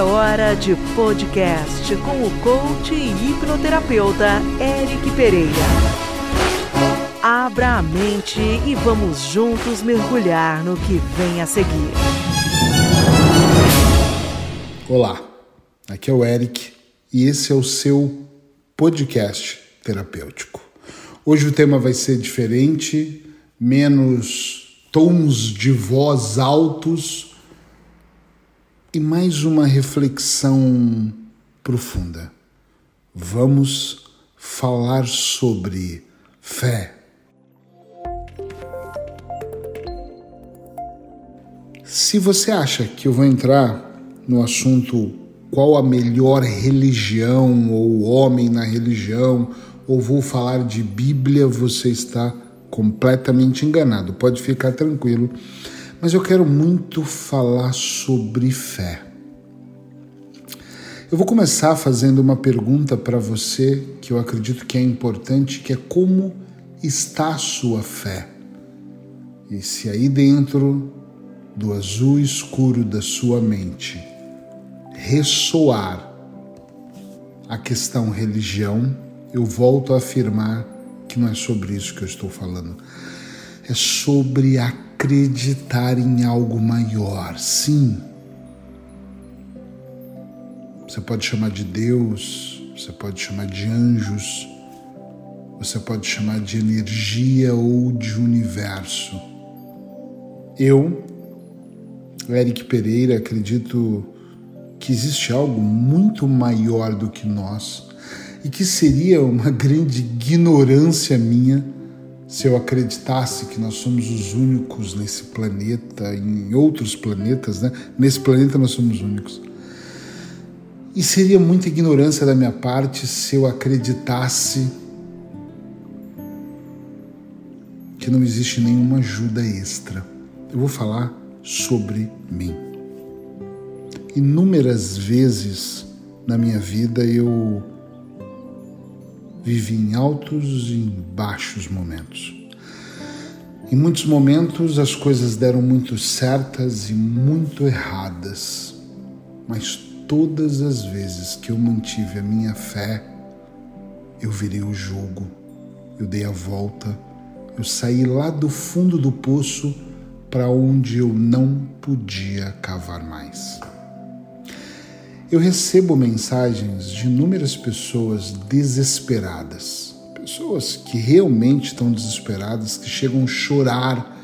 É hora de podcast com o coach e hipnoterapeuta Eric Pereira. Abra a mente e vamos juntos mergulhar no que vem a seguir. Olá, aqui é o Eric e esse é o seu podcast terapêutico. Hoje o tema vai ser diferente, menos tons de voz altos e mais uma reflexão profunda. Vamos falar sobre fé. Se você acha que eu vou entrar no assunto qual a melhor religião ou homem na religião, ou vou falar de Bíblia, você está completamente enganado. Pode ficar tranquilo mas eu quero muito falar sobre fé. Eu vou começar fazendo uma pergunta para você que eu acredito que é importante, que é como está a sua fé? E se aí dentro do azul escuro da sua mente ressoar a questão religião, eu volto a afirmar que não é sobre isso que eu estou falando. É sobre a acreditar em algo maior. Sim. Você pode chamar de Deus, você pode chamar de anjos, você pode chamar de energia ou de universo. Eu, Eric Pereira, acredito que existe algo muito maior do que nós e que seria uma grande ignorância minha se eu acreditasse que nós somos os únicos nesse planeta, em outros planetas, né? Nesse planeta nós somos únicos. E seria muita ignorância da minha parte se eu acreditasse que não existe nenhuma ajuda extra. Eu vou falar sobre mim. Inúmeras vezes na minha vida eu vivi em altos e em baixos momentos. Em muitos momentos as coisas deram muito certas e muito erradas, mas todas as vezes que eu mantive a minha fé, eu virei o jogo, eu dei a volta, eu saí lá do fundo do poço para onde eu não podia cavar mais. Eu recebo mensagens de inúmeras pessoas desesperadas, pessoas que realmente estão desesperadas, que chegam a chorar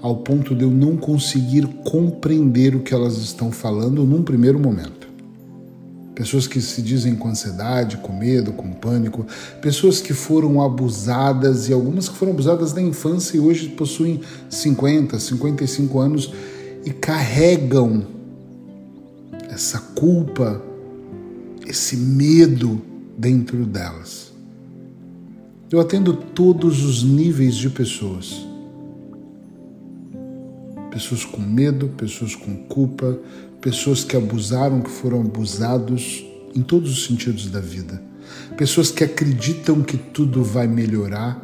ao ponto de eu não conseguir compreender o que elas estão falando num primeiro momento. Pessoas que se dizem com ansiedade, com medo, com pânico, pessoas que foram abusadas e algumas que foram abusadas na infância e hoje possuem 50, 55 anos e carregam essa culpa, esse medo dentro delas. Eu atendo todos os níveis de pessoas. Pessoas com medo, pessoas com culpa, pessoas que abusaram, que foram abusados em todos os sentidos da vida. Pessoas que acreditam que tudo vai melhorar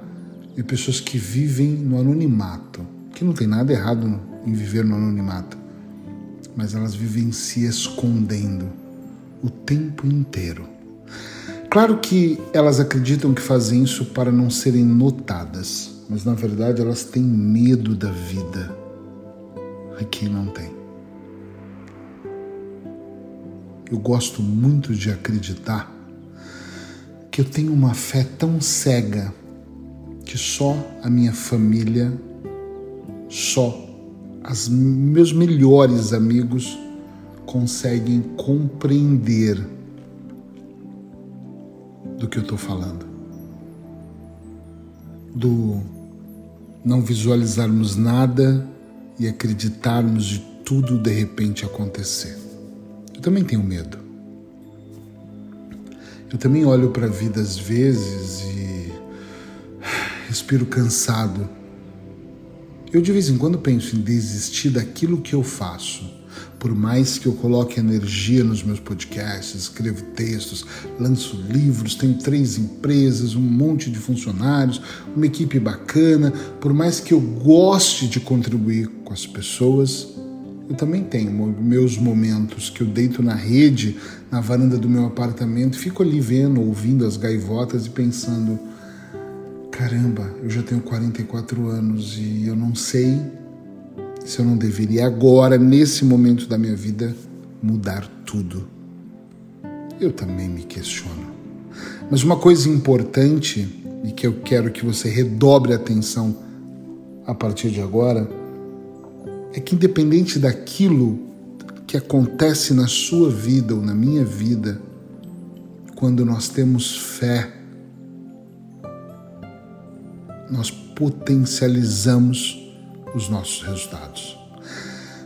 e pessoas que vivem no anonimato, que não tem nada errado em viver no anonimato mas elas vivem se escondendo o tempo inteiro. Claro que elas acreditam que fazem isso para não serem notadas, mas na verdade elas têm medo da vida. Aqui não tem. Eu gosto muito de acreditar que eu tenho uma fé tão cega que só a minha família, só as meus melhores amigos conseguem compreender do que eu estou falando. Do não visualizarmos nada e acreditarmos de tudo de repente acontecer. Eu também tenho medo. Eu também olho para a vida às vezes e respiro cansado eu de vez em quando penso em desistir daquilo que eu faço. Por mais que eu coloque energia nos meus podcasts, escrevo textos, lanço livros, tenho três empresas, um monte de funcionários, uma equipe bacana, por mais que eu goste de contribuir com as pessoas, Eu também tenho meus momentos que eu deito na rede, na varanda do meu apartamento, fico ali vendo, ouvindo as gaivotas e pensando: caramba, eu já tenho 44 anos e eu não sei se eu não deveria agora, nesse momento da minha vida, mudar tudo. Eu também me questiono. Mas uma coisa importante e que eu quero que você redobre a atenção a partir de agora é que, independente daquilo que acontece na sua vida ou na minha vida, quando nós temos fé, nós potencializamos os nossos resultados.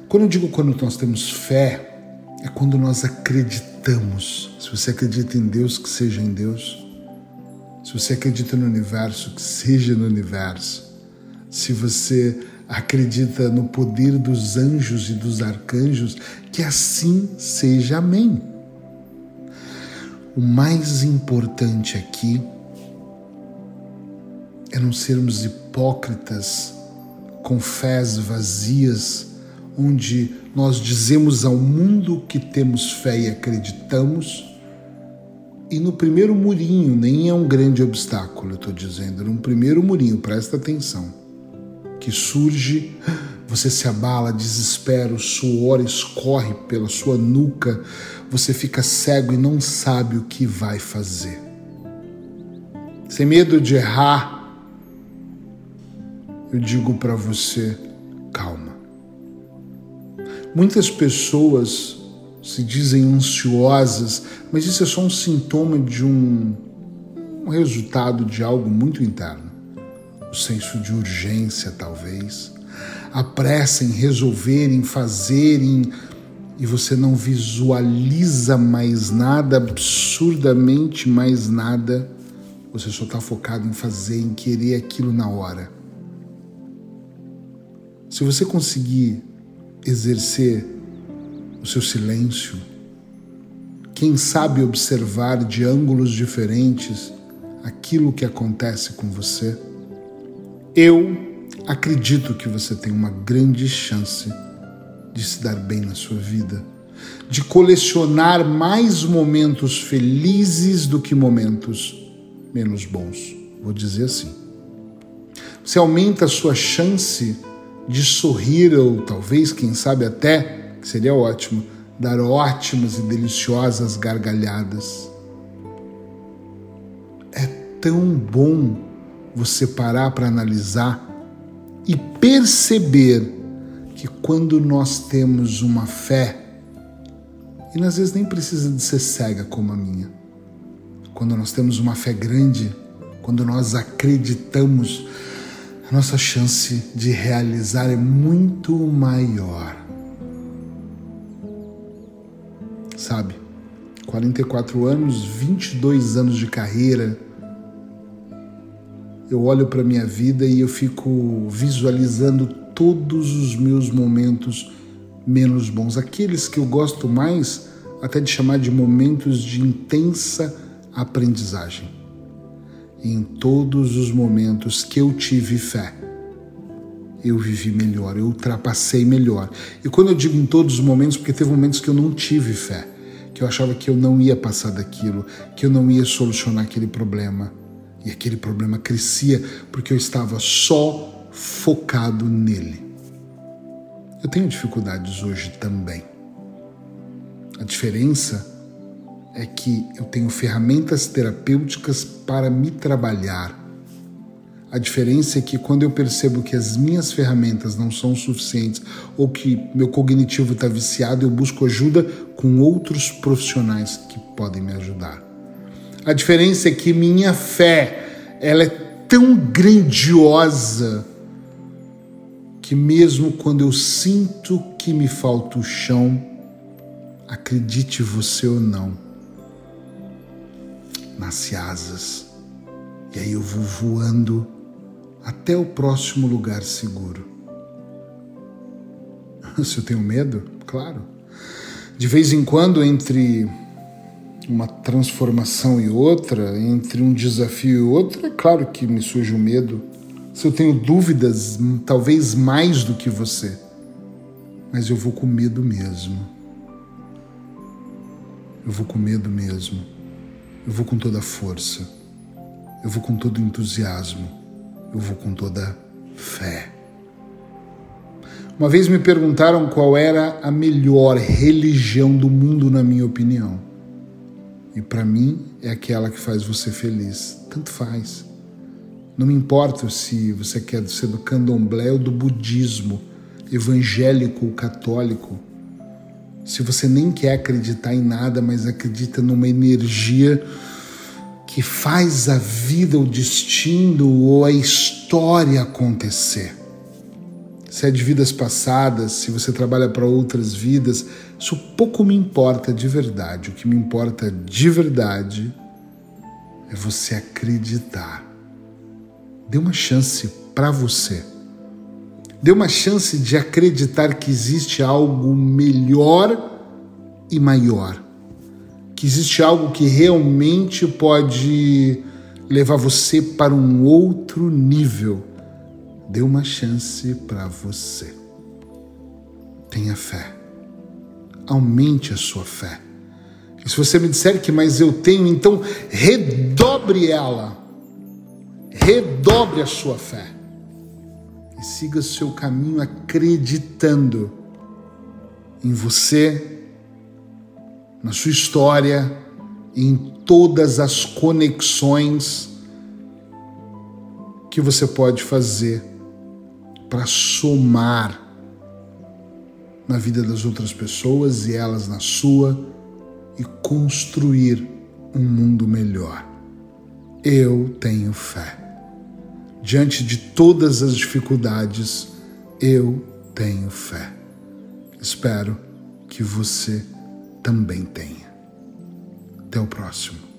Quando eu digo quando nós temos fé, é quando nós acreditamos. Se você acredita em Deus, que seja em Deus. Se você acredita no universo, que seja no universo. Se você acredita no poder dos anjos e dos arcanjos, que assim seja. Amém. O mais importante aqui não sermos hipócritas com fés vazias, onde nós dizemos ao mundo que temos fé e acreditamos, e no primeiro murinho, nem é um grande obstáculo, eu estou dizendo, no primeiro murinho, presta atenção que surge, você se abala, desespera, o suor escorre pela sua nuca, você fica cego e não sabe o que vai fazer. Sem medo de errar, eu digo para você: calma. Muitas pessoas se dizem ansiosas, mas isso é só um sintoma de um, um resultado de algo muito interno o senso de urgência, talvez, a pressa em resolver, em fazer, em... e você não visualiza mais nada, absurdamente mais nada, você só está focado em fazer, em querer aquilo na hora. Se você conseguir exercer o seu silêncio, quem sabe observar de ângulos diferentes aquilo que acontece com você, eu acredito que você tem uma grande chance de se dar bem na sua vida, de colecionar mais momentos felizes do que momentos menos bons. Vou dizer assim. Você aumenta a sua chance de sorrir ou talvez, quem sabe até, que seria ótimo, dar ótimas e deliciosas gargalhadas. É tão bom você parar para analisar e perceber que quando nós temos uma fé, e às vezes nem precisa de ser cega como a minha, quando nós temos uma fé grande, quando nós acreditamos, nossa chance de realizar é muito maior. Sabe, 44 anos, 22 anos de carreira, eu olho para minha vida e eu fico visualizando todos os meus momentos menos bons, aqueles que eu gosto mais até de chamar de momentos de intensa aprendizagem. Em todos os momentos que eu tive fé, eu vivi melhor, eu ultrapassei melhor. E quando eu digo em todos os momentos, porque teve momentos que eu não tive fé, que eu achava que eu não ia passar daquilo, que eu não ia solucionar aquele problema. E aquele problema crescia porque eu estava só focado nele. Eu tenho dificuldades hoje também. A diferença é que eu tenho ferramentas terapêuticas para me trabalhar. A diferença é que quando eu percebo que as minhas ferramentas não são suficientes ou que meu cognitivo está viciado, eu busco ajuda com outros profissionais que podem me ajudar. A diferença é que minha fé, ela é tão grandiosa que mesmo quando eu sinto que me falta o chão, acredite você ou não, nasce asas. E aí eu vou voando até o próximo lugar seguro. Se eu tenho medo? Claro. De vez em quando, entre uma transformação e outra, entre um desafio e outro, é claro que me surge o medo. Se eu tenho dúvidas, talvez mais do que você. mas eu vou com medo mesmo. Eu vou com medo mesmo. Eu vou com toda a força. Eu vou com todo entusiasmo. Eu vou com toda fé. Uma vez me perguntaram qual era a melhor religião do mundo, na minha opinião. E para mim é aquela que faz você feliz. Tanto faz. Não me importa se você quer ser do candomblé ou do budismo, evangélico ou católico. Se você nem quer acreditar em nada, mas acredita numa energia que faz a vida, o destino ou a história acontecer. Se é de vidas passadas, se você trabalha para outras vidas, isso pouco me importa de verdade. O que me importa de verdade é você acreditar. Dê uma chance para você. Dê uma chance de acreditar que existe algo melhor e maior. Que existe algo que realmente pode levar você para um outro nível. Dê uma chance para você. Tenha fé. Aumente a sua fé. E se você me disser que, mas eu tenho, então redobre ela. Redobre a sua fé. E siga seu caminho acreditando em você, na sua história, em todas as conexões que você pode fazer para somar na vida das outras pessoas e elas na sua e construir um mundo melhor. Eu tenho fé. Diante de todas as dificuldades, eu tenho fé. Espero que você também tenha. Até o próximo.